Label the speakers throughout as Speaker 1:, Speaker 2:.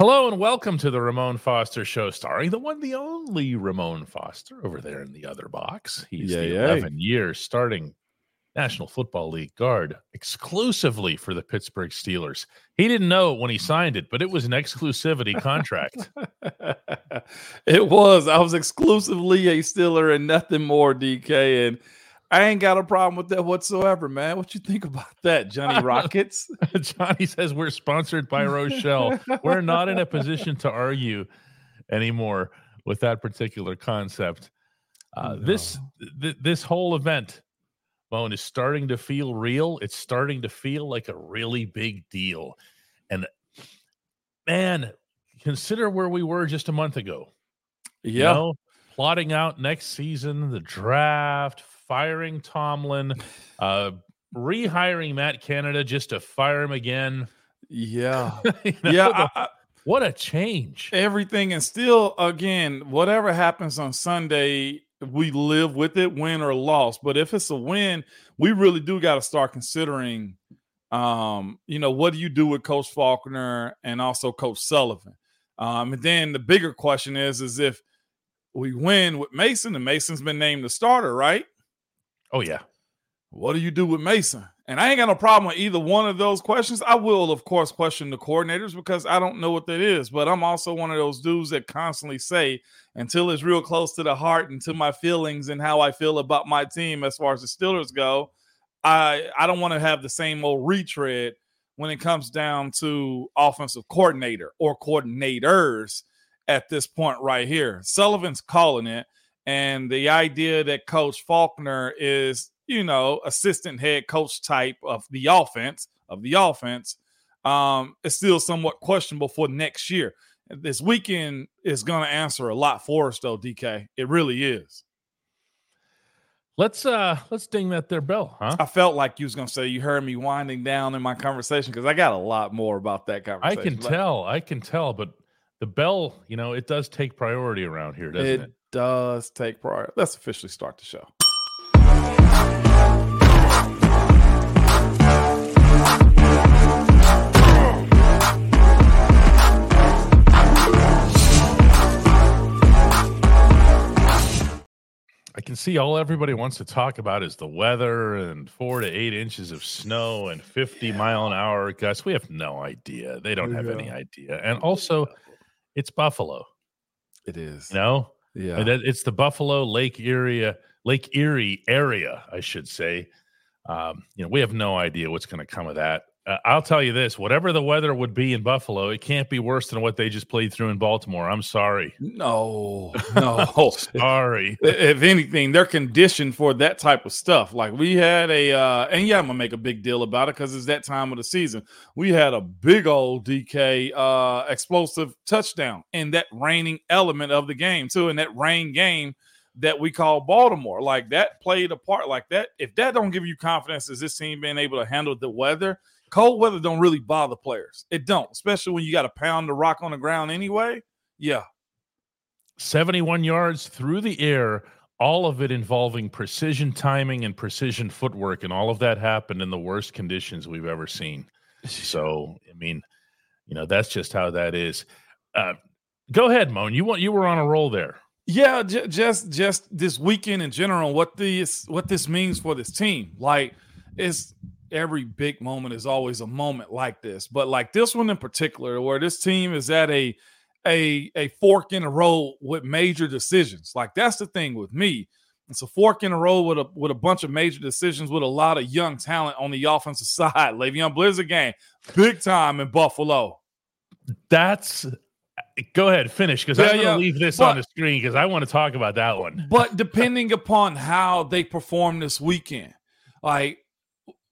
Speaker 1: Hello and welcome to the Ramon Foster Show, starring the one, the only Ramon Foster over there in the other box. He's
Speaker 2: Yay,
Speaker 1: the
Speaker 2: yay.
Speaker 1: 11 years starting National Football League guard exclusively for the Pittsburgh Steelers. He didn't know it when he signed it, but it was an exclusivity contract.
Speaker 2: it was. I was exclusively a Steeler and nothing more, DK. And I ain't got a problem with that whatsoever, man. What you think about that, Johnny Rockets?
Speaker 1: Johnny says we're sponsored by Rochelle. We're not in a position to argue anymore with that particular concept. Uh, This th- this whole event, Moan, is starting to feel real. It's starting to feel like a really big deal. And man, consider where we were just a month ago. you
Speaker 2: yeah.
Speaker 1: know, plotting out next season, the draft, firing Tomlin, uh, rehiring Matt Canada just to fire him again.
Speaker 2: Yeah.
Speaker 1: You know,
Speaker 2: Yeah.
Speaker 1: the-
Speaker 2: I-
Speaker 1: what a change.
Speaker 2: everything and still again whatever happens on sunday we live with it win or loss but if it's a win we really do got to start considering um you know what do you do with coach faulkner and also coach sullivan um and then the bigger question is is if we win with mason and mason's been named the starter right
Speaker 1: Oh yeah.
Speaker 2: what do you do with Mason? And I ain't got no problem with either one of those questions. I will, of course, question the coordinators because I don't know what that is. But I'm also one of those dudes that constantly say, until it's real close to the heart and to my feelings and how I feel about my team as far as the Steelers go, I I don't want to have the same old retread when it comes down to offensive coordinator or coordinators at this point right here. Sullivan's calling it. And the idea that Coach Faulkner is, you know, assistant head coach type of the offense of the offense um, is still somewhat questionable for next year. This weekend is going to answer a lot for us, though, DK. It really is.
Speaker 1: Let's uh let's ding that there bell, huh?
Speaker 2: I felt like you was going to say you heard me winding down in my conversation because I got a lot more about that conversation.
Speaker 1: I
Speaker 2: can
Speaker 1: tell, I can tell, but the bell, you know, it does take priority around here, doesn't
Speaker 2: It
Speaker 1: it?
Speaker 2: Does take priority. Let's officially start the show.
Speaker 1: I can see all everybody wants to talk about is the weather and four to eight inches of snow and 50 mile an hour gusts. We have no idea. They don't have any idea. And also, it's Buffalo,
Speaker 2: It is.
Speaker 1: you know?
Speaker 2: Yeah.
Speaker 1: And It's the Buffalo Lake Erie, Lake Erie area, I should say. Um, you know, we have no idea what's going to come of that. Uh, I'll tell you this: whatever the weather would be in Buffalo, it can't be worse than what they just played through in Baltimore. I'm sorry,
Speaker 2: No, no.
Speaker 1: sorry.
Speaker 2: if anything, they're conditioned for that type of stuff. Like we had a, uh, and yeah, I'm gonna make a big deal about it because it's that time of the season. We had a big old DK uh, explosive touchdown in that raining element of the game too, in that rain game that we call Baltimore. Like that played a part. Like that, if that don't give you confidence as this team being able to handle the weather, cold weather don't really bother players. It don't, especially when you got to pound the rock on the ground anyway. Yeah,
Speaker 1: 71 yards through the air, all of it involving precision timing and precision footwork, and all of that happened in the worst conditions we've ever seen. So, I mean, you know, that's just how that is. Uh, go ahead, Moan. You want you were on a roll there.
Speaker 2: Yeah, j- just just this weekend in general, what this what this means for this team. Like, it's every big moment is always a moment like this, but like this one in particular, where this team is at a a a fork in the road with major decisions. Like that's the thing with me. It's a fork in the road with a with a bunch of major decisions with a lot of young talent on the offensive side. Le'Veon Blizzard game, big time in Buffalo.
Speaker 1: That's go ahead, finish because yeah, I'm going to yeah. leave this but, on the screen because I want to talk about that one.
Speaker 2: But depending upon how they perform this weekend, like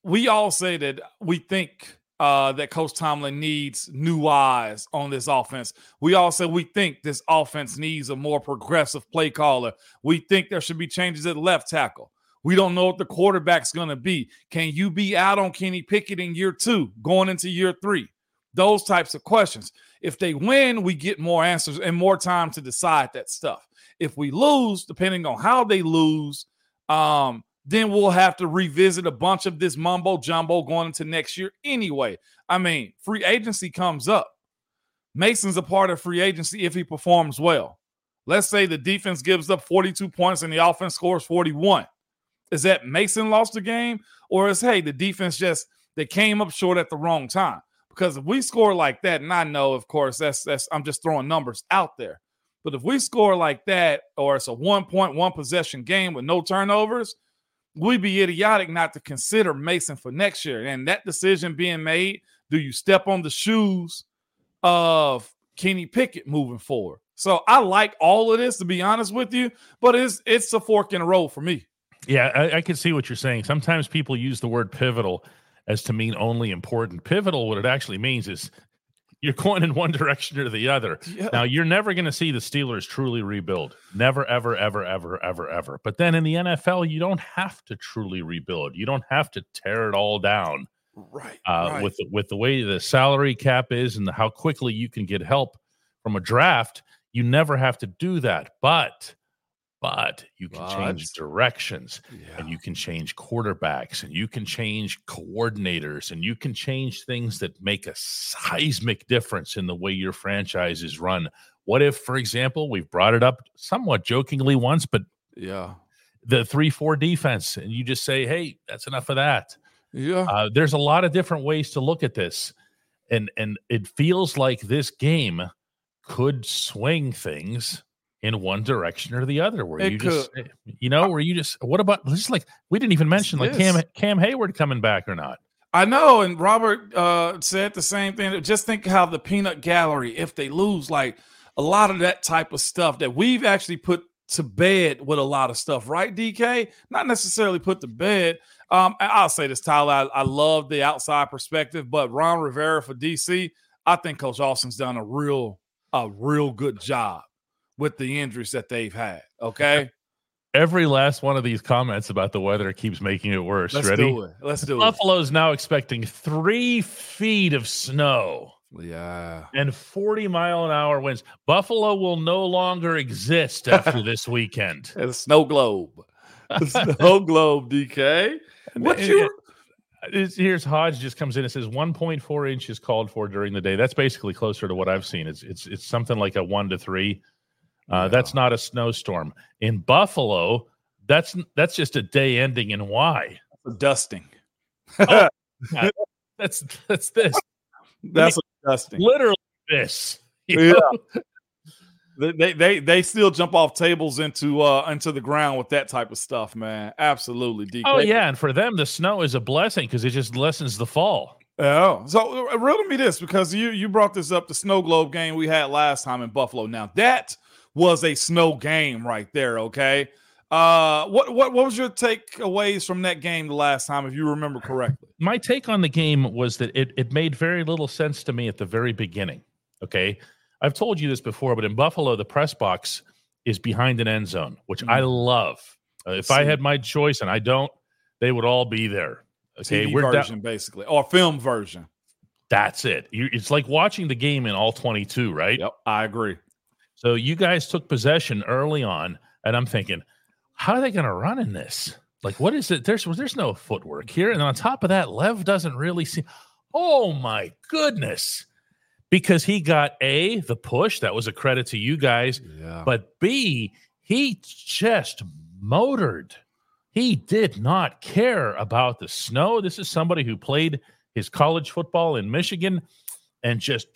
Speaker 2: we all say that we think uh, that Coach Tomlin needs new eyes on this offense. We all say we think this offense needs a more progressive play caller. We think there should be changes at left tackle. We don't know what the quarterback's going to be. Can you be out on Kenny Pickett in year two, going into year three? Those types of questions. If they win, we get more answers and more time to decide that stuff. If we lose, depending on how they lose, um, then we'll have to revisit a bunch of this mumbo jumbo going into next year anyway. I mean, free agency comes up. Mason's a part of free agency if he performs well. Let's say the defense gives up 42 points and the offense scores 41. Is that Mason lost the game? Or is, hey, the defense just they came up short at the wrong time? Because if we score like that, and I know, of course, that's that's I'm just throwing numbers out there. But if we score like that, or it's a one point one possession game with no turnovers, we'd be idiotic not to consider Mason for next year. And that decision being made, do you step on the shoes of Kenny Pickett moving forward? So I like all of this to be honest with you, but it's it's a fork in the road for me.
Speaker 1: Yeah, I, I can see what you're saying. Sometimes people use the word pivotal as to mean only important. Pivotal, what it actually means is you're going in one direction or the other. Yeah. Now, you're never going to see the Steelers truly rebuild. Never, ever, ever, ever, ever, ever. But then in the NFL, you don't have to truly rebuild. You don't have to tear it all down.
Speaker 2: Right.
Speaker 1: Uh,
Speaker 2: right.
Speaker 1: With the, with the way the salary cap is and the, how quickly you can get help from a draft, you never have to do that. But but you can change directions yeah. and you can change quarterbacks and you can change coordinators and you can change things that make a seismic difference in the way your franchise is run. What if, for example, we've brought it up somewhat jokingly once, but
Speaker 2: yeah,
Speaker 1: the 3 4 defense, and you just say, hey, that's enough of that.
Speaker 2: Yeah.
Speaker 1: Uh, there's a lot of different ways to look at this. And, and it feels like this game could swing things in one direction or the other where it you could. just you know where you just what about just like we didn't even mention like Cam Cam Hayward coming back or not.
Speaker 2: I know, and Robert uh, said the same thing. Just think how the peanut gallery, if they lose, like a lot of that type of stuff that we've actually put to bed with a lot of stuff, right? DK, not necessarily put to bed. Um, I'll say this, Tyler. I, I love the outside perspective, but Ron Rivera for DC, I think Coach Austin's done a real, a real good job with the injuries that they've had. Okay.
Speaker 1: Every last one of these comments about the weather keeps making it worse. Ready?
Speaker 2: Let's
Speaker 1: Ready?
Speaker 2: do it. Let's do
Speaker 1: Buffalo's it. Buffalo's now expecting three feet of snow.
Speaker 2: Yeah.
Speaker 1: And 40 mile an hour winds. Buffalo will no longer exist after this weekend.
Speaker 2: The snow globe. The snow globe, DK.
Speaker 1: What's your here's Hodge just comes in and says 1.4 inches called for during the day. That's basically closer to what I've seen. It's it's it's something like a one to three. Uh, yeah. That's not a snowstorm in Buffalo. That's that's just a day ending in why
Speaker 2: dusting.
Speaker 1: oh, that's that's this.
Speaker 2: That's I mean, dusting.
Speaker 1: Literally this.
Speaker 2: Yeah. they, they they still jump off tables into uh into the ground with that type of stuff, man. Absolutely. DK.
Speaker 1: Oh yeah, and for them the snow is a blessing because it just lessens the fall.
Speaker 2: Oh, so uh, riddle me this because you you brought this up the snow globe game we had last time in Buffalo. Now that was a snow game right there. Okay. Uh, what what what was your takeaways from that game the last time, if you remember correctly?
Speaker 1: My take on the game was that it it made very little sense to me at the very beginning. Okay, I've told you this before, but in Buffalo, the press box is behind an end zone, which mm. I love. Uh, if See. I had my choice, and I don't, they would all be there.
Speaker 2: Okay, TV we're version basically, or film version.
Speaker 1: That's it. You, it's like watching the game in all twenty-two, right?
Speaker 2: Yep, I agree.
Speaker 1: So you guys took possession early on, and I'm thinking, how are they going to run in this? Like, what is it? There's there's no footwork here, and on top of that, Lev doesn't really see. Oh my goodness! Because he got a the push that was a credit to you guys,
Speaker 2: yeah.
Speaker 1: but B he just motored. He did not care about the snow. This is somebody who played his college football in Michigan and just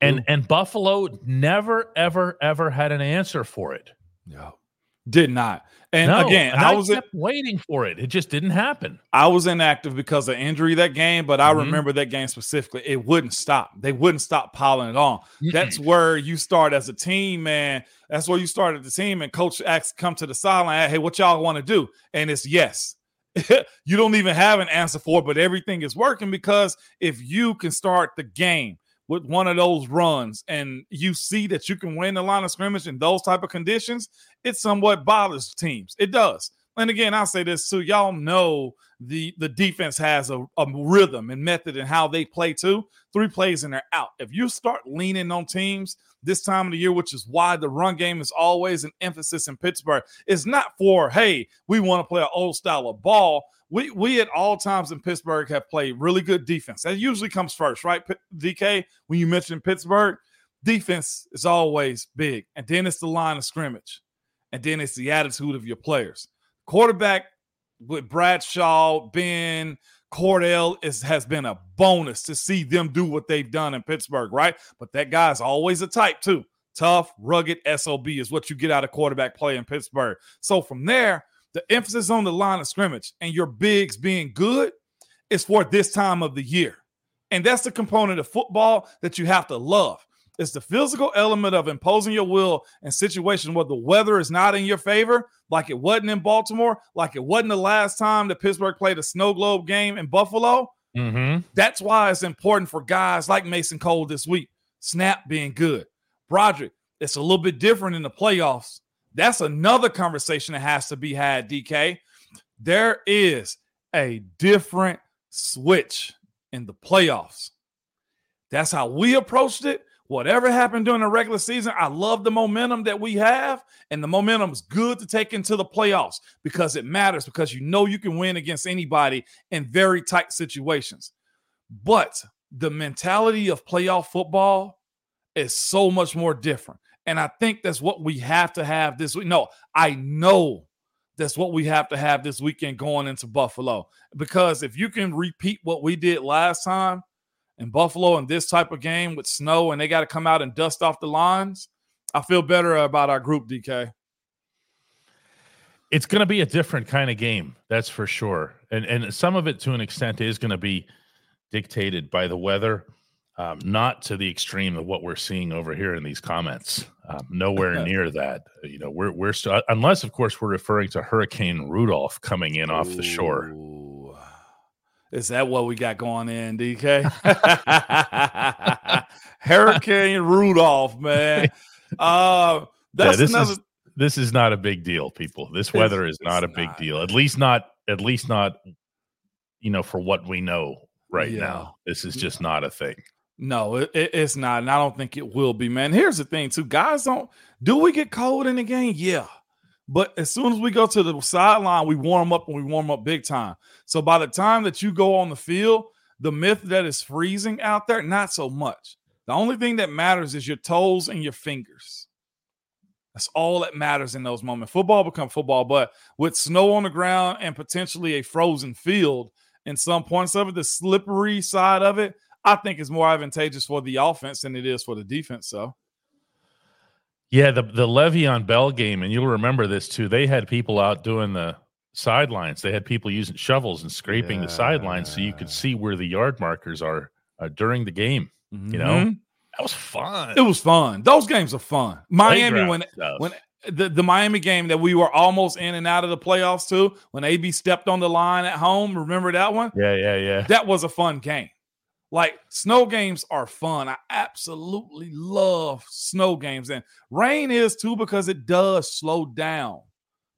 Speaker 1: and and Buffalo never ever ever had an answer for it.
Speaker 2: Yeah. Did not. And
Speaker 1: No,
Speaker 2: again,
Speaker 1: and
Speaker 2: I
Speaker 1: I
Speaker 2: was
Speaker 1: kept waiting for it. It just didn't happen.
Speaker 2: I was inactive because of injury that game, but I
Speaker 1: Mhm.
Speaker 2: remember that game specifically. It wouldn't stop. They wouldn't stop piling it on. That's where you start as a team, man. That's where you start at the team, and coach asks come to the sideline. Hey, what y'all want to do? And it's yes. you don't even have an answer for it, but everything is working because if you can start the game with one of those runs and you see that you can win the line of scrimmage in those type of conditions, it somewhat bothers teams. It does. And again, I'll say this too. Y'all know the the defense has a, a rhythm and method in how they play too. Three plays and they're out. If you start leaning on teams this time of the year, which is why the run game is always an emphasis in Pittsburgh, it's not for hey, we want to play an old style of ball. We we at all times in Pittsburgh have played really good defense. That usually comes first, right? DK, when you mention Pittsburgh, defense is always big, and then it's the line of scrimmage, and then it's the attitude of your players. Quarterback with Bradshaw, Ben, Kordell is has been a bonus to see them do what they've done in Pittsburgh, right? But that guy's always a type too. Tough, rugged SOB is what you get out of quarterback play in Pittsburgh. So from there, the emphasis on the line of scrimmage and your bigs being good is for this time of the year. And that's the component of football that you have to love. It's the physical element of imposing your will in situations where the weather is not in your favor, like it wasn't in Baltimore, like it wasn't the last time that Pittsburgh played a snow globe game in Buffalo.
Speaker 1: Mm-hmm.
Speaker 2: That's why it's important for guys like Mason Cole this week. Snap being good. Broderick, it's a little bit different in the playoffs. That's another conversation that has to be had, DK. There is a different switch in the playoffs. That's how we approached it. Whatever happened during the regular season, I love the momentum that we have, and the momentum is good to take into the playoffs because it matters because you know you can win against anybody in very tight situations. But the mentality of playoff football is so much more different. And I think that's what we have to have this week. No, I know that's what we have to have this weekend going into Buffalo. Because if you can repeat what we did last time in Buffalo in this type of game with snow and they got to come out and dust off the lines, I feel better about our group, DK.
Speaker 1: It's going to be a different kind of game, that's for sure. And and some of it, to an extent, is going to be dictated by the weather, um, not to the extreme of what we're seeing over here in these comments. Um, nowhere near that. You know, we're we're still unless, of course, we're referring to Hurricane Rudolph coming in off the shore.
Speaker 2: Is that what we got going in, DK? Hurricane Rudolph, man. Uh, that's
Speaker 1: this
Speaker 2: another.
Speaker 1: is- This is not a big deal, people. This weather is not a big
Speaker 2: not.
Speaker 1: deal. At least not. At least not. You know, for what we know right
Speaker 2: Yeah.
Speaker 1: now, this is just not a thing.
Speaker 2: No, it- it's not, and I don't think it will be, man. Here's the thing, too. Guys don't do we get cold in the game? Yeah. But as soon as we go to the sideline, we warm up and we warm up big time. So by the time that you go on the field, the myth that is freezing out there, not so much. The only thing that matters is your toes and your fingers. That's all that matters in those moments. Football become football, but with snow on the ground and potentially a frozen field in some points of it, the slippery side of it, I think is more advantageous for the offense than it is for the defense. So
Speaker 1: Yeah, the the Le'Veon Bell game, and you'll remember this too. They had people out doing the sidelines. They had people using shovels and scraping the sidelines so you could see where the yard markers are uh, during the game. You know,
Speaker 2: Mhm.
Speaker 1: that was fun.
Speaker 2: it was fun. Those games are fun. Miami
Speaker 1: Playground
Speaker 2: when
Speaker 1: stuff.
Speaker 2: when the, the Miami game that we were almost in and out of the playoffs too, when AB stepped on the line at home. Remember that one?
Speaker 1: yeah, yeah, yeah.
Speaker 2: That was a fun game. Like snow games are fun. I absolutely love snow games, and rain is too because it does slow down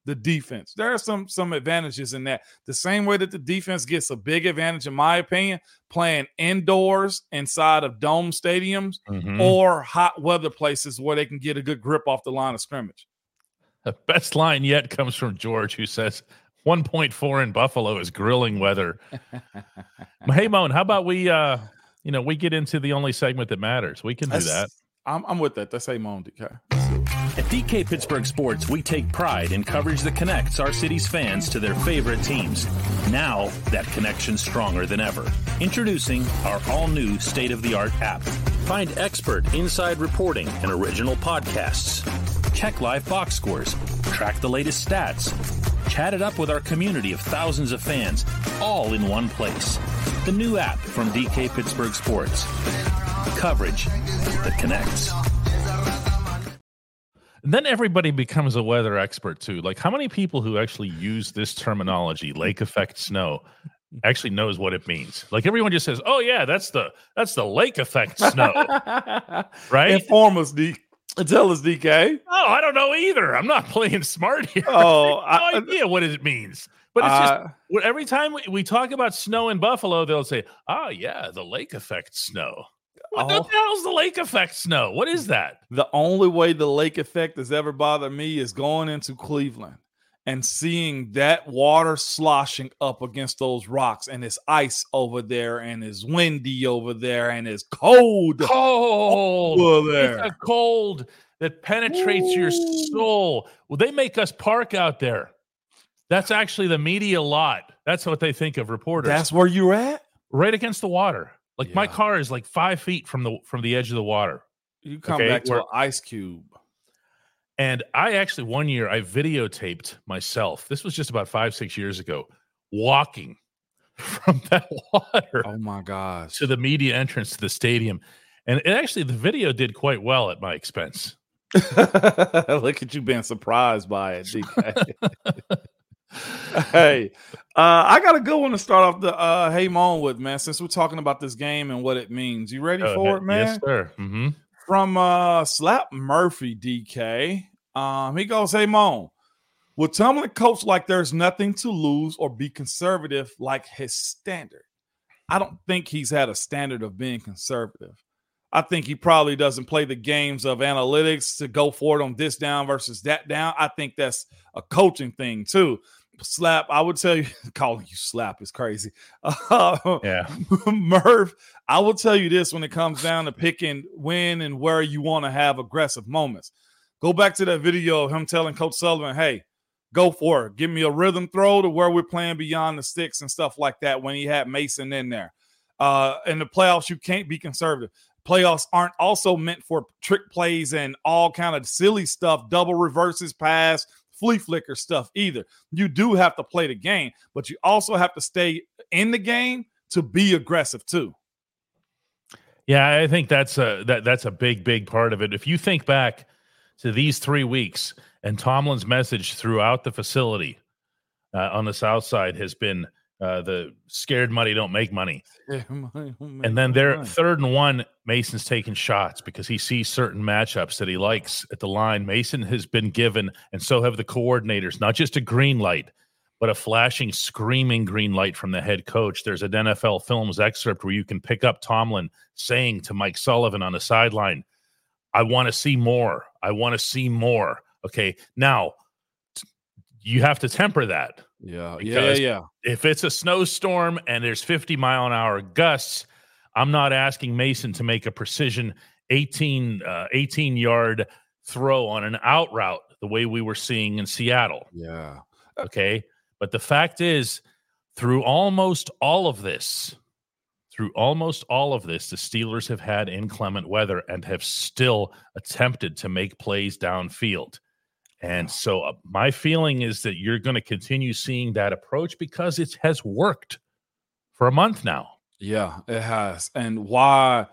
Speaker 2: the defense. There are some some advantages in that. The same way that the defense gets a big advantage, in my opinion, playing indoors inside of dome stadiums
Speaker 1: Mhm.
Speaker 2: or hot weather places where they can get a good grip off the line of scrimmage.
Speaker 1: The best line yet comes from George, who says 1.4 in Buffalo is grilling weather. hey, Moan, how about we, uh, you know, we get into the only segment that matters? We can do that.
Speaker 2: I'm, I'm with that. That's a Moan DK. Let's do it.
Speaker 3: At DK Pittsburgh Sports, we take pride in coverage that connects our city's fans to their favorite teams. Now, that connection's stronger than ever. Introducing our all new state of the art app. Find expert inside reporting and original podcasts. Check live box scores, track the latest stats, chat it up with our community of thousands of fans, all in one place. The new app from DK Pittsburgh Sports. Coverage that connects.
Speaker 1: And then everybody becomes a weather expert too. Like how many people who actually use this terminology, lake effect snow, actually knows what it means? Like everyone just says, "Oh yeah, that's the that's the lake effect snow." right?
Speaker 2: Inform us, D. Tell us, DK.
Speaker 1: Oh, I don't know either. I'm not playing smart here.
Speaker 2: Oh,
Speaker 1: I have no I, idea what it means. But it's uh, just every time we, we talk about snow in Buffalo, they'll say, "Oh yeah, the lake effect snow." What the hell's the lake effect snow? What is that?
Speaker 2: The only way the lake effect has ever bothered me is going into Cleveland and seeing that water sloshing up against those rocks and it's ice over there and it's windy over there and it's cold
Speaker 1: cold over there. It's a cold that penetrates Ooh. your soul. Well, they make us park out there. That's actually the media lot. That's what they think of reporters.
Speaker 2: That's where you're at?
Speaker 1: Right against the water. Like yeah. my car is like five feet from the from the edge of the water.
Speaker 2: You come okay? back to Where, an ice cube.
Speaker 1: And I actually one year I videotaped myself. This was just about five six years ago, walking from that water.
Speaker 2: Oh my gosh!
Speaker 1: To the media entrance to the stadium, and it actually the video did quite well at my expense.
Speaker 2: Look at you being surprised by it, DK. hey, uh, I got a good one to start off the uh, Hey Moan with, man, since we're talking about this game and what it means. You ready uh, for it, man?
Speaker 1: Yes, sir. Mm-hmm.
Speaker 2: From uh, Slap Murphy, DK. Um, he goes, Hey Moan, will Tomlin coach like there's nothing to lose or be conservative like his standard? I don't think he's had a standard of being conservative. I think he probably doesn't play the games of analytics to go for it on this down versus that down. I think that's a coaching thing too slap. I would tell you, calling you slap is crazy.
Speaker 1: Uh, yeah,
Speaker 2: Merv. I will tell you this when it comes down to picking when and where you want to have aggressive moments. Go back to that video of him telling Coach Sullivan, "Hey, go for it. Give me a rhythm throw to where we're playing beyond the sticks and stuff like that." When he had Mason in there, uh, in the playoffs, you can't be conservative. Playoffs aren't also meant for trick plays and all kind of silly stuff, double reverses, pass flea flicker stuff either. You do have to play the game, but you also have to stay in the game to be aggressive too.
Speaker 1: Yeah, I think that's a that that's a big big part of it. If you think back to these 3 weeks and Tomlin's message throughout the facility uh, on the south side has been uh, the scared money don't make money. and then they're third and one. Mason's taking shots because he sees certain matchups that he likes at the line. Mason has been given, and so have the coordinators, not just a green light, but a flashing, screaming green light from the head coach. There's an NFL Films excerpt where you can pick up Tomlin saying to Mike Sullivan on the sideline, I want to see more. I want to see more. Okay. Now, you have to temper that
Speaker 2: yeah, yeah, yeah.
Speaker 1: If it's a snowstorm and there's 50 mile an hour gusts, I'm not asking Mason to make a precision 18 uh, 18 yard throw on an out route the way we were seeing in Seattle.
Speaker 2: Yeah.
Speaker 1: Okay. But the fact is, through almost all of this, through almost all of this, the Steelers have had inclement weather and have still attempted to make plays downfield. And so uh, my feeling is that you're going to continue seeing that approach because it has worked for a month now.
Speaker 2: Yeah, it has. And why,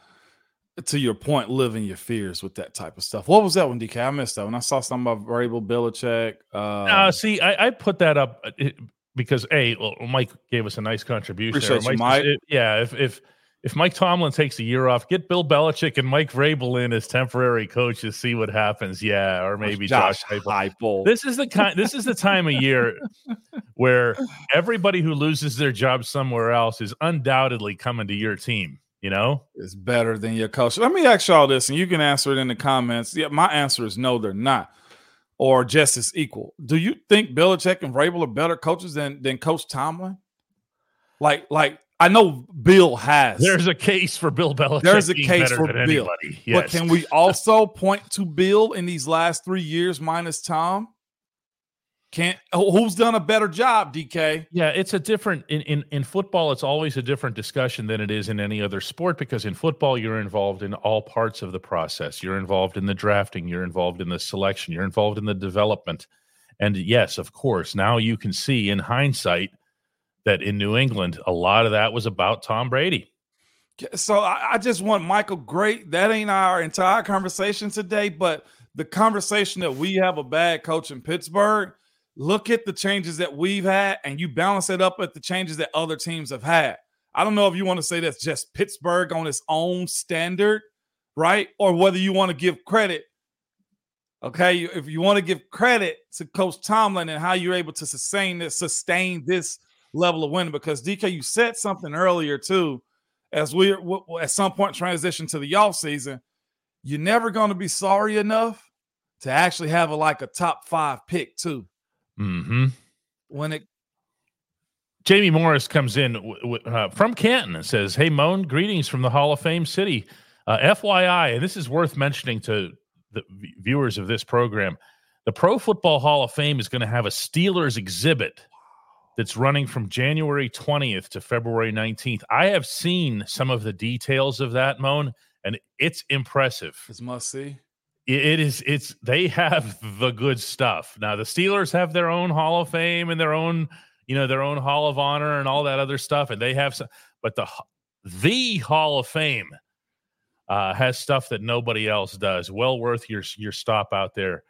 Speaker 2: to your point, living your fears with that type of stuff. What was that one, DK? I missed that when I saw something about Vrabel, Belichick.
Speaker 1: Uh, uh, see, I, I, put that up uh, because, A, well, Mike gave us a nice contribution.
Speaker 2: Mike, you, Mike.
Speaker 1: It, yeah, if, if – if Mike Tomlin takes a year off, get Bill Belichick and Mike Vrabel in as temporary coaches, see what happens. Yeah, or maybe Josh, Josh Heupel. This is the kind. This is the time of year where everybody who loses their job somewhere else is undoubtedly coming to your team. You know,
Speaker 2: is better than your coach. Let me ask y'all this, and you can answer it in the comments. Yeah, my answer is no, they're not, or just as equal. Do you think Belichick and Vrabel are better coaches than than Coach Tomlin? Like, like I know Bill has.
Speaker 1: There's a case for Bill Belichick.
Speaker 2: There's a case for Bill.
Speaker 1: Yes.
Speaker 2: But can we also point to Bill in these last three years minus Tom? Can't who's done a better job, DK?
Speaker 1: Yeah, it's a different in, in in football. It's always a different discussion than it is in any other sport because in football you're involved in all parts of the process. You're involved in the drafting. You're involved in the selection. You're involved in the development. And yes, of course, now you can see in hindsight that in New England a lot of that was about Tom Brady.
Speaker 2: So I, I just want Michael Great. That ain't our entire conversation today, but the conversation that we have a bad coach in Pittsburgh look at the changes that we've had and you balance it up at the changes that other teams have had. I don't know if you want to say that's just Pittsburgh on its own standard, right? Or whether you want to give credit. Okay, if you want to give credit to Coach Tomlin and how you're able to sustain this, sustain this level of winning, because DK, you said something earlier too, as we at some point transition to the off season, you're never going to be sorry enough to actually have a like a top five pick too.
Speaker 1: Mm-hmm.
Speaker 2: When it
Speaker 1: Jamie Morris comes in w- w- uh, from Canton and says, "Hey Moan, greetings from the Hall of Fame city. Uh, FYI, and this is worth mentioning to the v- viewers of this program, the Pro Football Hall of Fame is going to have a Steelers exhibit that's running from January 20th to February 19th. I have seen some of the details of that, Moan, and it's impressive.
Speaker 2: it's must see.
Speaker 1: It- it is it's they have the good stuff. Now the Steelers have their own Hall of Fame and their own, you know, their own Hall of Honor and all that other stuff and they have some but the the Hall of Fame uh, has stuff that nobody else does. Well worth your your stop out there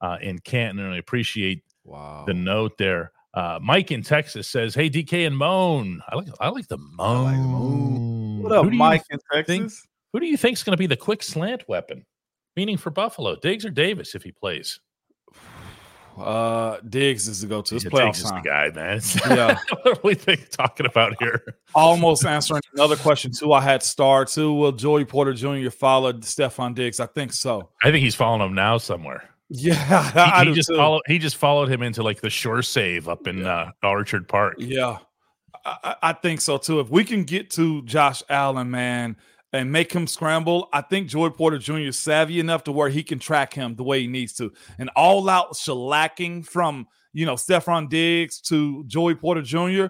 Speaker 1: uh, in Canton and I appreciate
Speaker 2: Wow.
Speaker 1: the note there. Uh, Mike in Texas says, "Hey DK and Moan. I like I like the Moan.
Speaker 2: like moan. What up,
Speaker 1: Who do you
Speaker 2: Mike in
Speaker 1: think-
Speaker 2: Texas?
Speaker 1: who do you think is going to be the quick slant weapon? Meaning for Buffalo, Diggs or Davis if he plays?
Speaker 2: Uh, Diggs is the go-to. It's
Speaker 1: Yeah,
Speaker 2: playoff
Speaker 1: Diggs is the
Speaker 2: time.
Speaker 1: guy, man.
Speaker 2: Yeah.
Speaker 1: what are we think, talking about here?
Speaker 2: Almost answering another question too. I had star too. Will Joey Porter Jr. follow Stefon Diggs? I think so.
Speaker 1: I think he's following him now somewhere.
Speaker 2: Yeah,
Speaker 1: He,
Speaker 2: I
Speaker 1: he just
Speaker 2: too.
Speaker 1: followed. He just followed him into like the shore save up in uh, Orchard Park.
Speaker 2: Yeah, I, I- think so too. If we can get to Josh Allen, man, and make him scramble, I think Joey Porter Jr. is savvy enough to where he can track him the way he needs to. And all out shellacking from you know Stefon Diggs to Joey Porter Jr.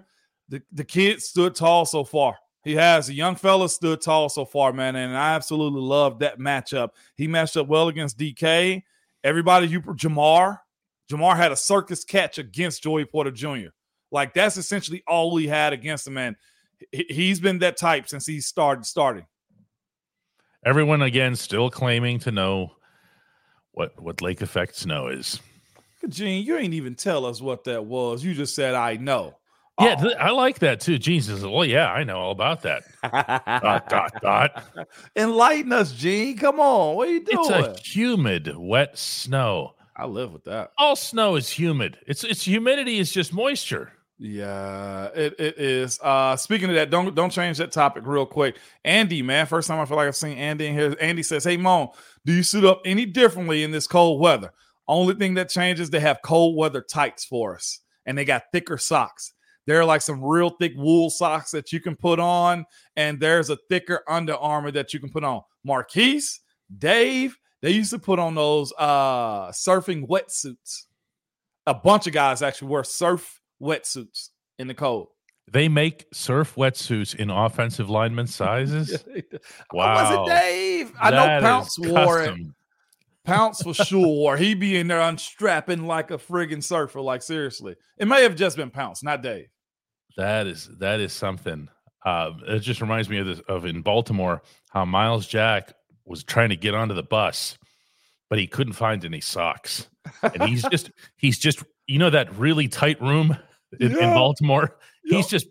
Speaker 2: The the kid stood tall so far. He has a young fella stood tall so far, man, and I absolutely love that matchup. He matched up well against DK. Everybody, you Ja'Marr, Ja'Marr had a circus catch against Joey Porter Jr. Like that's essentially all he had against him, man. He- He's been that type since he started starting.
Speaker 1: Everyone again still claiming to know what what lake effect snow is.
Speaker 2: Gene, you ain't even tell us what that was. You just said I know.
Speaker 1: Yeah,
Speaker 2: Oh.
Speaker 1: th- I like that too. Jesus, well, yeah, I know all about that. dot dot dot.
Speaker 2: Enlighten us, Gene. Come on. What are you doing?
Speaker 1: It's a humid, wet snow.
Speaker 2: I live with that.
Speaker 1: All snow is humid. It's it's humidity is just moisture.
Speaker 2: Yeah, it, it is. Uh speaking of that, don't don't change that topic real quick. Andy, man, first time I feel like I've seen Andy in here. Andy says, Hey Mon, do you suit up any differently in this cold weather? Only thing that changes, they have cold weather tights for us, and they got thicker socks. There are like some real thick wool socks that you can put on, and there's a thicker Under Armour that you can put on. Maurkice, Dave, they used to put on those uh surfing wetsuits. A bunch of guys actually wear surf wetsuits in the cold.
Speaker 1: They make surf wetsuits in offensive lineman sizes.
Speaker 2: Wow. Was it Dave? I know Pounce wore it. Pounce for sure. He be in there unstrapping like a friggin' surfer. Like seriously, it may have just been Pounce, not Dave.
Speaker 1: That is that is something. Uh, it just reminds me of this of in Baltimore how Myles Jack was trying to get onto the bus, but he couldn't find any socks, and he's just he's just you know that really tight room in, in
Speaker 2: Yeah.
Speaker 1: Baltimore.
Speaker 2: Yeah.
Speaker 1: He's just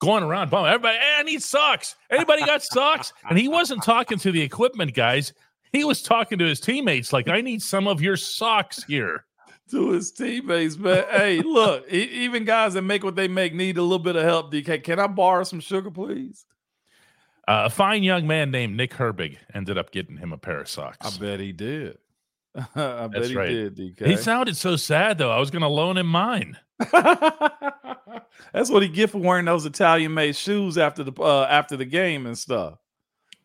Speaker 1: going around, bumming everybody. Hey, I need socks. Anybody got socks? And he wasn't talking to the equipment guys. He was talking to his teammates like, I need some of your socks here.
Speaker 2: To his teammates, But hey, look, even guys that make what they make need a little bit of help. DK, can I borrow some sugar, please?
Speaker 1: Uh, a fine young man named Nick Herbig ended up getting him a pair of socks.
Speaker 2: I bet he did. I bet
Speaker 1: That's
Speaker 2: he
Speaker 1: right.
Speaker 2: did, DK.
Speaker 1: He sounded so sad though. I was going to loan him mine.
Speaker 2: That's what he get for wearing those Italian made shoes after the uh, after the game and stuff.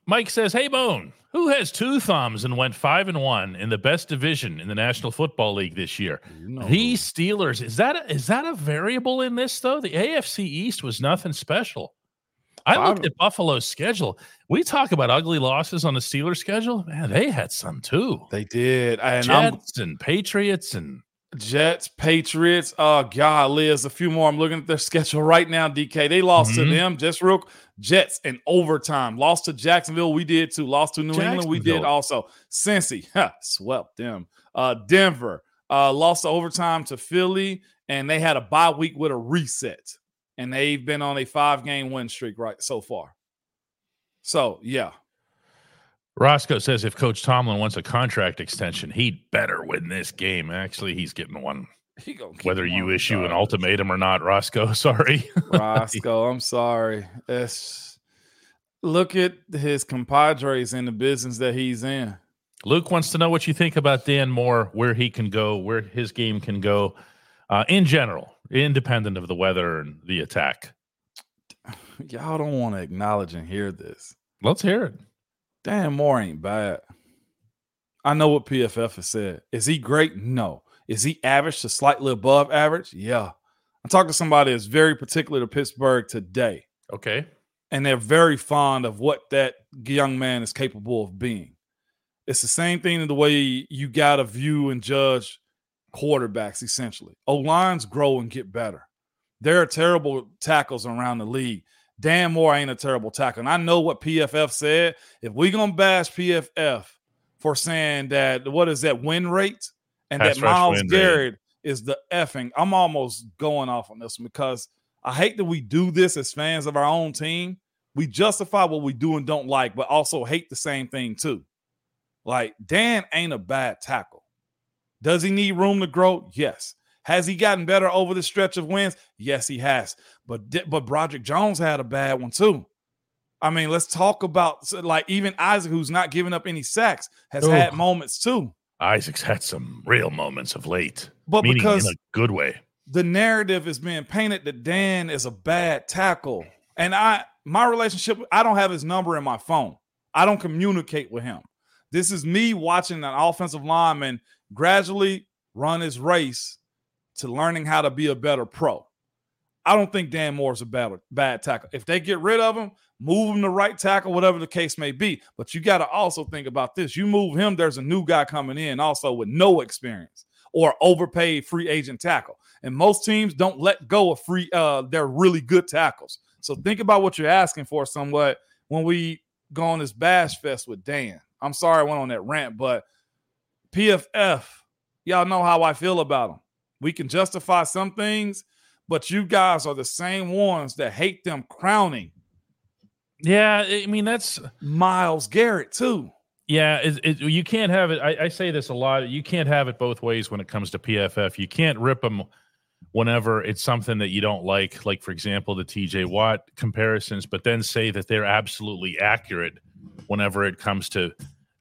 Speaker 1: Mike says, "Hey Bone, who has two thumbs and went five and one in the best division in the National Football League this year?
Speaker 2: You know
Speaker 1: the Steelers. Is that a, is that a variable in this though? The AFC East was nothing special. I
Speaker 2: Five-
Speaker 1: looked at Buffalo's schedule. We talk about ugly losses on the Steelers schedule. Man, they had some too.
Speaker 2: they did, and I'm
Speaker 1: Jets and Patriots and
Speaker 2: Jets, Patriots. Oh God, Liz, a few more. I'm looking at their schedule right now. DK, they lost
Speaker 1: Mhm.
Speaker 2: to them just real. Jets in overtime. Lost to Jacksonville. We did too. Lost to New England. We did also. Cincy, ha, swept them. Uh, Denver uh, lost to overtime to Philly, and they had a bye week with a reset, and they've been on a five game win streak right so far. So yeah,
Speaker 1: Roscoe says if Coach Tomlin wants a contract extension, he'd better win this game. Actually, he's getting one.
Speaker 2: he gonna keep
Speaker 1: Whether you issue an ultimatum or not, Roscoe. Sorry.
Speaker 2: Roscoe, I'm sorry. It's look at his compadres in the business that he's in.
Speaker 1: Luke wants to know what you think about Dan Moore, where he can go, where his game can go, uh, in general, independent of the weather and the attack.
Speaker 2: Y'all don't want to acknowledge and hear this.
Speaker 1: Let's hear it.
Speaker 2: Dan Moore ain't bad. I know what PFF has said. Is he great? No. Is he average to slightly above average? Yeah. I talked to somebody that's very particular to Pittsburgh today,
Speaker 1: Okay.
Speaker 2: and they're very fond of what that young man is capable of being. It's the same thing in the way you got to view and judge quarterbacks, essentially. O lines grow and get better. There are terrible tackles around the league. Dan Moore ain't a terrible tackle. And I know what PFF said. If we going to bash PFF for saying that, what is that win rate? And
Speaker 1: Pass
Speaker 2: that
Speaker 1: Myles.
Speaker 2: Garrett is the effing. I'm almost going off on this one because I hate that we do this as fans of our own team. We justify what we do and don't like, but also hate the same thing too. Like Dan ain't a bad tackle. Does he need room to grow? Yes. Has he gotten better over the stretch of wins? Yes, he has. But but Broderick Jones had a bad one too. I mean, let's talk about like even Isaac, who's not giving up any sacks, has
Speaker 1: Ooh.
Speaker 2: had moments too.
Speaker 1: Isaac's had some real moments of late,
Speaker 2: But
Speaker 1: meaning
Speaker 2: because
Speaker 1: in a good way.
Speaker 2: the narrative is being painted that Dan is a bad tackle. And I my relationship, I don't have his number in my phone. I don't communicate with him. This is me watching an offensive lineman gradually run his race to learning how to be a better pro. I don't think Dan Moore is a bad, bad tackle. If they get rid of him, move him to right tackle, whatever the case may be. But you got to also think about this. You move him, there's a new guy coming in also with no experience or overpaid free agent tackle. And most teams don't let go of free uh they're really good tackles. So think about what you're asking for somewhat when we go on this bash fest with Dan. I'm sorry I went on that rant, but PFF, y'all know how I feel about them. We can justify some things, but you guys are the same ones that hate them crowning
Speaker 1: Yeah, I mean that's
Speaker 2: Myles Garrett too.
Speaker 1: yeah. It, it, you can't have it. I, I say this a lot. You can't have it both ways when it comes to PFF. You can't rip them whenever it's something that you don't like, like for example the TJ Watt comparisons, but then say that they're absolutely accurate whenever it comes to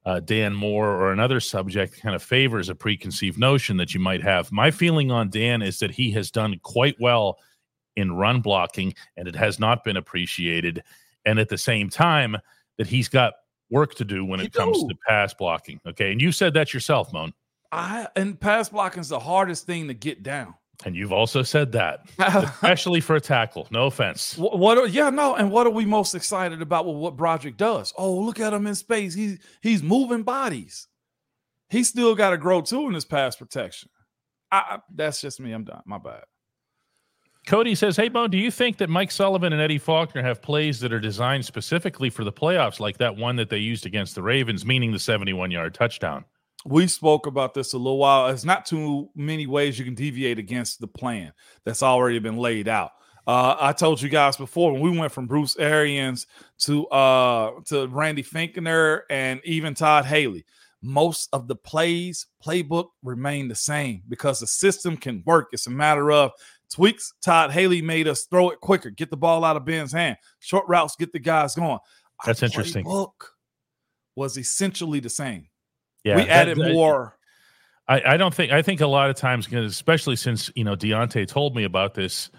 Speaker 1: uh, Dan Moore or another subject kind of favors a preconceived notion that you might have. My feeling on Dan is that he has done quite well in run blocking, and it has not been appreciated. And at the same time, that he's got work to do when
Speaker 2: He
Speaker 1: it comes
Speaker 2: do.
Speaker 1: to pass blocking. Okay, and you said that yourself, Moan,
Speaker 2: I and pass blocking is the hardest thing to get down.
Speaker 1: and you've also said that, especially for a tackle. No offense.
Speaker 2: What, what are, yeah, no, and what are we most excited about with what Broderick does? Oh, look at him in space. He's he's moving bodies. He still got to grow too in his pass protection. I, I- that's just me. I'm done. My bad.
Speaker 1: Cody says, "Hey, Mo, do you think that Mike Sullivan and Eddie Faulkner have plays that are designed specifically for the playoffs, like that one that they used against the Ravens, meaning the 71-yard touchdown?"
Speaker 2: We spoke about this a little while. It's not too many ways you can deviate against the plan that's already been laid out. Uh, I told you guys before when we went from Bruce Arians to uh, to Randy Fichtner and even Todd Haley. Most of the plays playbook remain the same because the system can work. It's a matter of tweaks. Todd Haley made us throw it quicker, get the ball out of Ben's hand, short routes, get the guys going. Our
Speaker 1: That's interesting.
Speaker 2: Playbook was essentially the same.
Speaker 1: Yeah,
Speaker 2: we added
Speaker 1: that-
Speaker 2: more.
Speaker 1: I, I don't think. I think a lot of times, especially since you know Diontae told me about this,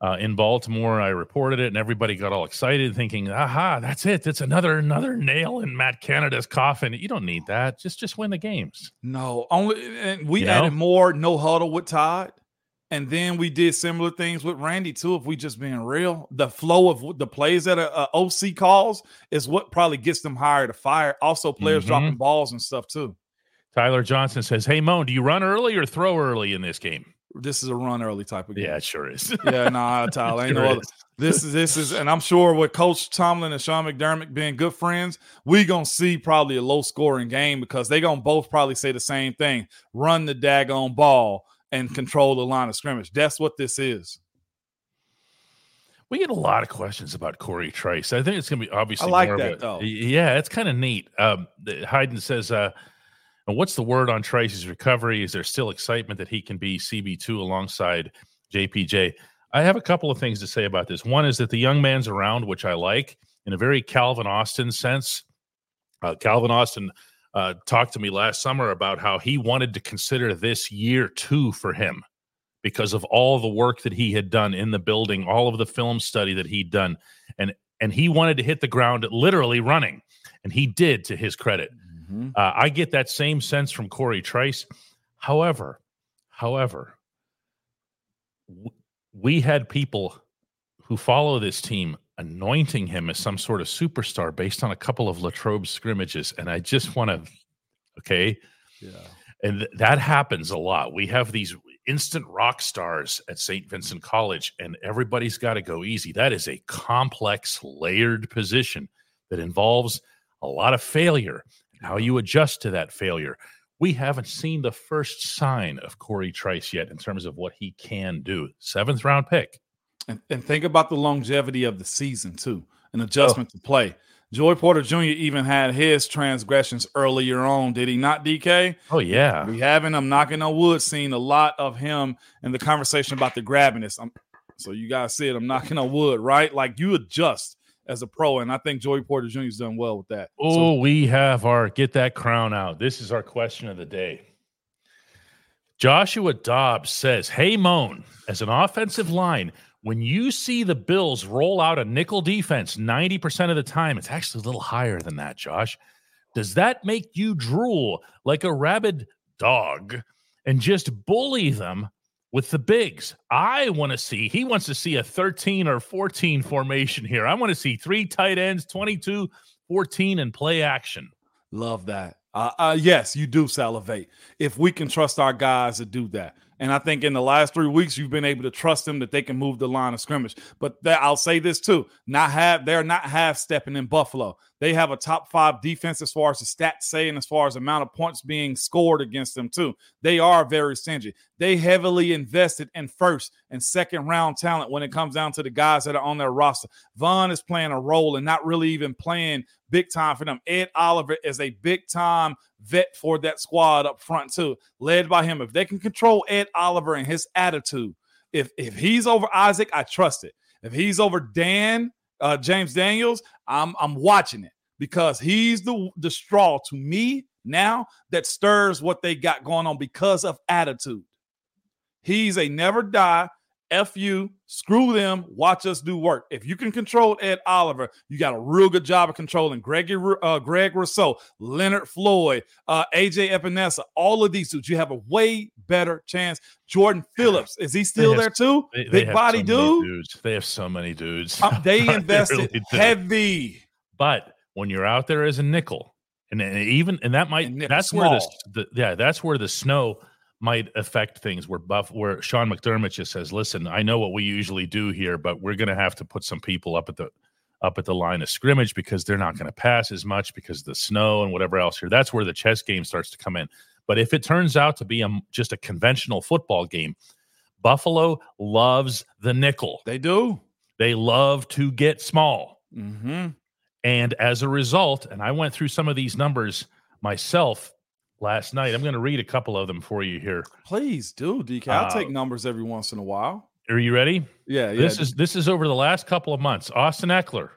Speaker 1: uh, in Baltimore. I reported it, and everybody got all excited, thinking, "Aha, that's it! That's another another nail in Matt Canada's coffin." You don't need that. Just just win the games.
Speaker 2: No, only and we
Speaker 1: You
Speaker 2: added
Speaker 1: know?
Speaker 2: more no huddle with Todd, and then we did similar things with Randy too. If we just being real, the flow of the plays that a, a OC calls is what probably gets them hired to fire. Also, players
Speaker 1: Mhm.
Speaker 2: dropping balls and stuff too.
Speaker 1: Tyler Johnson says, "Hey Moan, do you run early or throw early in this game?"
Speaker 2: This is a run early type of game.
Speaker 1: Yeah, it sure is.
Speaker 2: yeah, nah, Tyler, ain't
Speaker 1: Sure
Speaker 2: no other.
Speaker 1: is.
Speaker 2: This is this is, and I'm sure with Coach Tomlin and Sean McDermott being good friends, we gonna see probably a low scoring game because they gonna both probably say the same thing: run the daggone ball and control the line of scrimmage. That's what this is.
Speaker 1: We get a lot of questions about Cory Trice. I think it's going to be obviously.
Speaker 2: like
Speaker 1: more of
Speaker 2: that,
Speaker 1: a-
Speaker 2: though.
Speaker 1: Yeah, it's kind of neat. Um, Hayden says, uh, "And "What's the word on Trice's recovery? Is there still excitement that he can be CB two alongside JPJ?" I have a couple of things to say about this. One is that the young man's around, which I like in a very Calvin Austin sense. Uh, Calvin Austin uh, talked to me last summer about how he wanted to consider this year two for him because of all the work that he had done in the building, all of the film study that he'd done, and and he wanted to hit the ground literally running, and he did to his credit. Uh, I get that same sense from Cory Trice. However, however, w- we had people who follow this team anointing him as some sort of superstar based on a couple of Latrobe scrimmages, and I just want to, okay,
Speaker 2: Yeah.
Speaker 1: and th- that happens a lot. We have these instant rock stars at St. Vincent College, and everybody's got to go easy. That is a complex, layered position that involves a lot of failure and how you adjust to that failure. We haven't seen the first sign of Cory Trice yet in terms of what he can do. Seventh round pick.
Speaker 2: And, and think about the longevity of the season too, an adjustment oh. to play. Joey Porter Jr. even had his transgressions earlier on, did he not, DK?
Speaker 1: Oh, yeah.
Speaker 2: We haven't, I'm knocking on wood, seen a lot of him in the conversation about the grabbiness. I'm, so you guys see it, I'm knocking on wood, right? Like you adjust as a pro, and I think Joey Porter Jr. has done well with that.
Speaker 1: Oh,
Speaker 2: So,
Speaker 1: we have our get that crown out. This is our question of the day. Joshua Dobbs says, Hey, Moan, as an offensive line, when you see the Bills roll out a nickel defense 90% of the time, it's actually a little higher than that, Josh. Does that make you drool like a rabid dog and just bully them with the bigs? I want to see, he wants to see a 13 or 14 formation here. I want to see three tight ends, 22 14 and play action.
Speaker 2: Love that. Uh, uh, yes, you do salivate if we can trust our guys to do that. And I think in the last three weeks, you've been able to trust them that they can move the line of scrimmage. But that, I'll say this too: not have they're not half stepping in Buffalo. They have a top five defense as far as the stats say, and as far as amount of points being scored against them too. They are very stingy. They heavily invested in first and second round talent when it comes down to the guys that are on their roster. Von is playing a role and not really even playing big time for them. Ed Oliver is a big time vet for that squad up front too, led by him. If they can control Ed Oliver and his attitude, if if he's over Isaac, I trust it. If he's over Dan, uh, James Daniels, I'm I'm watching it because he's the the straw to me now that stirs what they got going on because of attitude. He's a never die. F you, screw them, watch us do work. If you can control Ed Oliver, you got a real good job of controlling Greg, uh, Greg Rousseau, Leonard Floyd, uh, AJ Epenesa, all of these dudes. You have a way better chance. Jordan Phillips, is he still
Speaker 1: have-
Speaker 2: there too?
Speaker 1: They, they
Speaker 2: Big body
Speaker 1: so
Speaker 2: dude.
Speaker 1: dudes. They have so many dudes.
Speaker 2: Uh, they
Speaker 1: They
Speaker 2: invested
Speaker 1: really
Speaker 2: heavy.
Speaker 1: But when you're out there as a nickel, and, and even and that might
Speaker 2: And
Speaker 1: that's where the, the yeah that's where the snow might affect things. Where Buff where Sean McDermott just says, "Listen, I know what we usually do here, but we're going to have to put some people up at the up at the line of scrimmage because they're not going to pass as much because of the snow and whatever else here. That's where the chess game starts to come in. But if it turns out to be a, just a conventional football game, Buffalo loves the nickel.
Speaker 2: They do.
Speaker 1: They love to get small.
Speaker 2: Mm-hmm.
Speaker 1: And as a result, and I went through some of these numbers myself last night. I'm going to read a couple of them for you here.
Speaker 2: Please do, DK. I'll
Speaker 1: Uh,
Speaker 2: take numbers every once in a while.
Speaker 1: Are you ready?
Speaker 2: Yeah, yeah.
Speaker 1: This is this is over the last couple of months. Austin Ekeler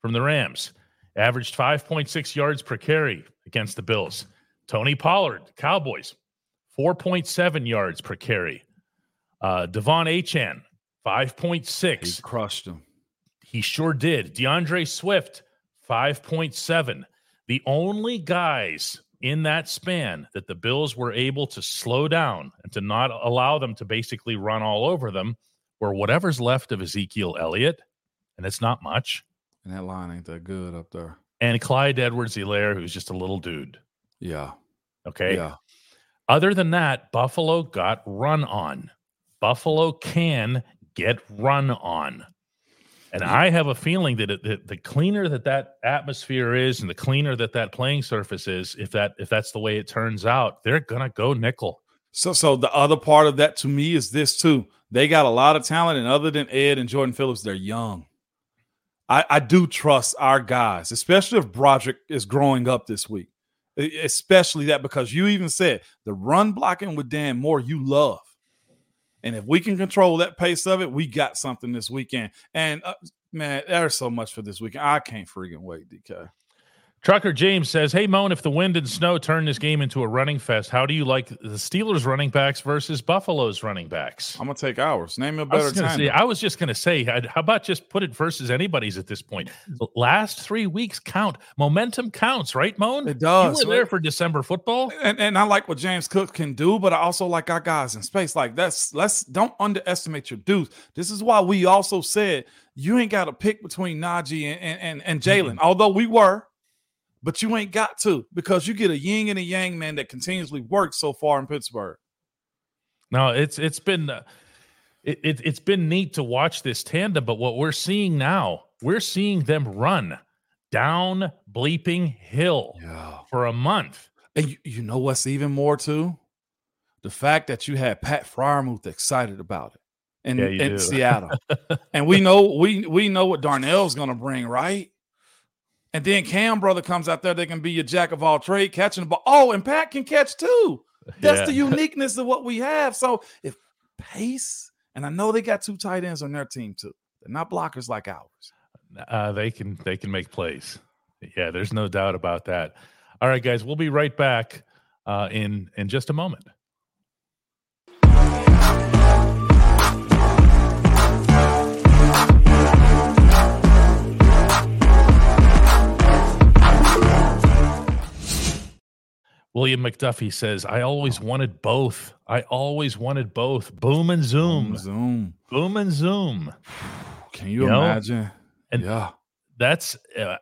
Speaker 1: from the Rams averaged 5.6 yards per carry against the Bills. Tony Pollard, Cowboys, 4.7 yards per carry. Uh, De'Von Achane, 5.6.
Speaker 2: He crushed him.
Speaker 1: He sure did. D'Andre Swift, 5.7. The only guys in that span that the Bills were able to slow down and to not allow them to basically run all over them were whatever's left of Ezekiel Elliott, and it's not much.
Speaker 2: And that line ain't that good up there.
Speaker 1: And Clyde Edwards Helaire, who's just a little dude.
Speaker 2: Yeah.
Speaker 1: Okay.
Speaker 2: Yeah.
Speaker 1: Other than that, Buffalo got run on. Buffalo can get run on. And I have a feeling that it, the, the cleaner that that atmosphere is, and the cleaner that that playing surface is, if that if that's the way it turns out, they're gonna go nickel.
Speaker 2: So, so the other part of that to me is this too. They got a lot of talent, and other than Ed and Jordan Phillips, they're young. I, I do trust our guys, especially if Broderick is growing up this week. Especially that because you even said the run blocking with Dan Moore, you love. And if we can control that pace of it, we got something this weekend. And uh, man, there's so much for this weekend. I can't freaking wait, DK.
Speaker 1: Trucker James says, Hey, Moan, if the wind and snow turn this game into a running fest, how do you like the Steelers running backs versus Buffalo's running backs?
Speaker 2: I'm going to take ours. Name a
Speaker 1: I
Speaker 2: better
Speaker 1: was,
Speaker 2: time.
Speaker 1: say, I was just going to say, how about just put it versus anybody's at this point? The last three weeks count. Momentum counts, right, Moan?
Speaker 2: It does.
Speaker 1: You were there for December football.
Speaker 2: and, and I like what James Cook can do, but I also like our guys in space. Like that's let's don't underestimate your dudes. This is why we also said you ain't got to pick between Najee and and, and, and Jalen,
Speaker 1: Mm-hmm.
Speaker 2: although we were, but you ain't got to because you get a yin and a yang man that continuously works so far in Pittsburgh.
Speaker 1: No, it's it's been uh, it, it it's been neat to watch this tandem, but what we're seeing now, we're seeing them run down bleeping hill
Speaker 2: Yeah.
Speaker 1: for a month.
Speaker 2: And you, you know what's even more too? The fact that you had Pat Freiermuth excited about it in,
Speaker 1: Yeah,
Speaker 2: in. Seattle. and we know we we know what Darnell's gonna bring, right? And then Cam brother comes out there, they can be your jack of all trade catching the ball. Oh, and Pat can catch too. That's
Speaker 1: Yeah.
Speaker 2: the uniqueness of what we have. So if pace, and I know they got two tight ends on their team too. They're not blockers like ours.
Speaker 1: Uh, they can they can make plays. Yeah, there's no doubt about that. All right, guys, we'll be right back uh, in in just a moment. William McDuffie says, I always wanted both. I always wanted both. Boom and zoom.
Speaker 2: Zoom.
Speaker 1: Boom and zoom.
Speaker 2: Can you,
Speaker 1: You know?
Speaker 2: imagine?
Speaker 1: And-
Speaker 2: yeah.
Speaker 1: That's uh,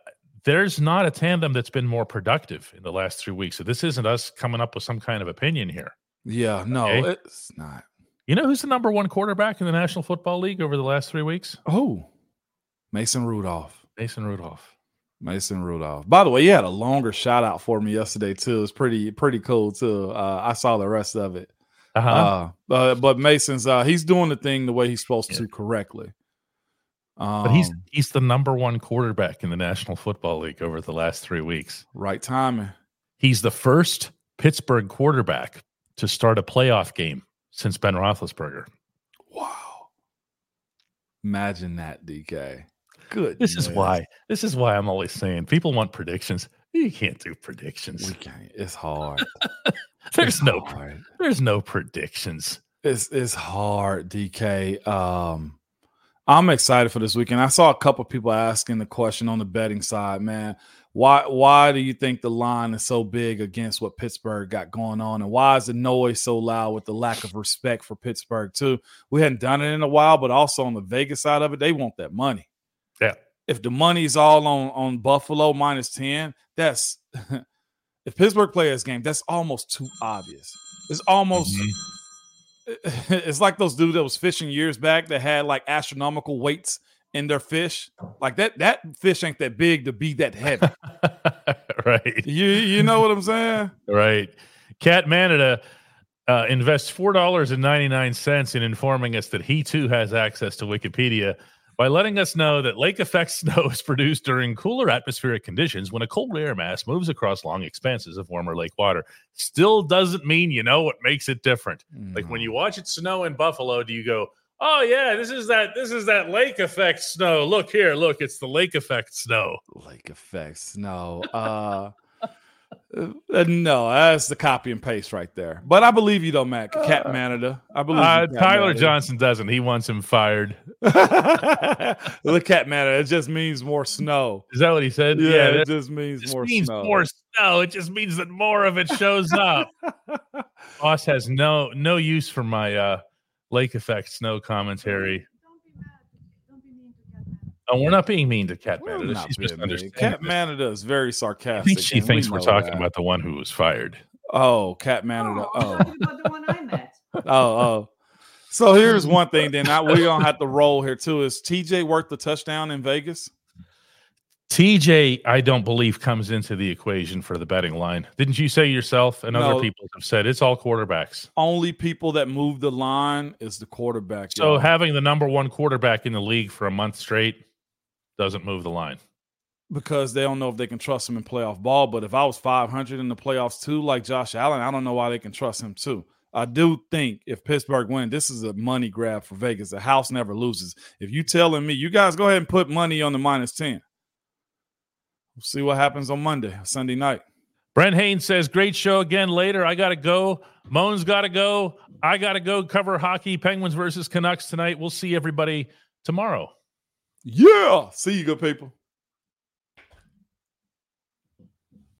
Speaker 1: there's not a tandem that's been more productive in the last three weeks. So this isn't us coming up with some kind of opinion here.
Speaker 2: Yeah. No,
Speaker 1: Okay.
Speaker 2: it's not.
Speaker 1: You know who's the number one quarterback in the National Football League over the last three weeks?
Speaker 2: Oh, Mason Rudolph.
Speaker 1: Mason Rudolph.
Speaker 2: Mason Rudolph. By the way, you had a longer shout out for me yesterday too. It's pretty pretty cool too. Uh, I saw the rest of it.
Speaker 1: Uh-huh.
Speaker 2: Uh, but but Mason's uh, he's doing the thing the way he's supposed
Speaker 1: Yeah.
Speaker 2: to correctly. Um,
Speaker 1: but he's he's the number one quarterback in the National Football League over the last three weeks.
Speaker 2: right timing.
Speaker 1: He's the first Pittsburgh quarterback to start a playoff game since Ben Roethlisberger.
Speaker 2: Wow. Imagine that, DK. Good.
Speaker 1: This is why. This is why I'm always saying people want predictions. You can't do predictions.
Speaker 2: we can't. It's hard.
Speaker 1: There's
Speaker 2: It's
Speaker 1: no
Speaker 2: hard.
Speaker 1: there's no predictions.
Speaker 2: It's it's hard, DK. Um, I'm excited for this weekend. I saw a couple people asking the question on the betting side, man. Why why do you think the line is so big against what Pittsburgh got going on? And why is the noise so loud with the lack of respect for Pittsburgh, too? We hadn't done it in a while, but also on the Vegas side of it, they want that money. If the money's all on on Buffalo minus 10, that's if Pittsburgh play this game, that's almost too obvious. It's almost
Speaker 1: Mhm.
Speaker 2: it's like those dudes that was fishing years back that had like astronomical weights in their fish. Like that that fish ain't that big to be that heavy.
Speaker 1: right.
Speaker 2: you you know what I'm saying?
Speaker 1: Right. Cat Manada uh, invests four dollars and ninety nine cents in informing us that he too has access to Wikipedia by letting us know that lake effect snow is produced during cooler atmospheric conditions when a cold air mass moves across long expanses of warmer lake water. Still doesn't mean you know what makes it different. Like when you watch it snow in Buffalo, do you go, "Oh yeah, this is that this is that lake effect snow. Look here, look, it's the lake effect snow."
Speaker 2: lake effect snow. Uh Uh, no, that's the copy and paste right there. But I believe you though, Matt. Cat Manada. I believe
Speaker 1: Uh, Tyler
Speaker 2: Manada.
Speaker 1: Johnson doesn't. He wants him fired.
Speaker 2: the cat Manada. It just means more snow.
Speaker 1: Is that what he said?
Speaker 2: Yeah,
Speaker 1: that
Speaker 2: it just means
Speaker 1: just
Speaker 2: more
Speaker 1: means
Speaker 2: snow.
Speaker 1: more snow. It just means that more of it shows up. Boss has no no use for my uh lake effect snow commentary. Oh, we're not being mean to Cat
Speaker 2: We're
Speaker 1: Manada.
Speaker 2: not
Speaker 1: She's
Speaker 2: being mean.
Speaker 1: misunderstanding.
Speaker 2: Cat
Speaker 1: this.
Speaker 2: Manada is very sarcastic.
Speaker 1: I
Speaker 2: sarcastic.
Speaker 1: think she
Speaker 2: and we
Speaker 1: thinks we're talking
Speaker 2: that.
Speaker 1: about the one who was fired.
Speaker 2: Oh, Cat Manada.
Speaker 4: Oh,
Speaker 2: Oh,
Speaker 4: I'm talking about the one I met.
Speaker 2: oh, oh. So here's one thing. Then I, we're gonna have to roll here too. Is TJ worth the touchdown in Vegas?
Speaker 1: TJ, I don't believe comes into the equation for the betting line. Didn't you say yourself? And
Speaker 2: No.
Speaker 1: other people have said it's all quarterbacks.
Speaker 2: Only people that move the line is the quarterback.
Speaker 1: So
Speaker 2: y'all.
Speaker 1: having the number one quarterback in the league for a month straight doesn't move the line.
Speaker 2: because they don't know if they can trust him in playoff ball. But if I was 500 in the playoffs too, like Josh Allen, I don't know why they can trust him too. I do think if Pittsburgh win, this is a money grab for Vegas. The house never loses. If you telling me, you guys go ahead and put money on the minus 10. We'll see what happens on Monday, Sunday night.
Speaker 1: Brent Haynes says, Great show again later. I got to go. Moan's got to go. I got to go cover hockey, Penguins versus Canucks tonight. We'll see everybody tomorrow.
Speaker 2: Yeah. See you, good people.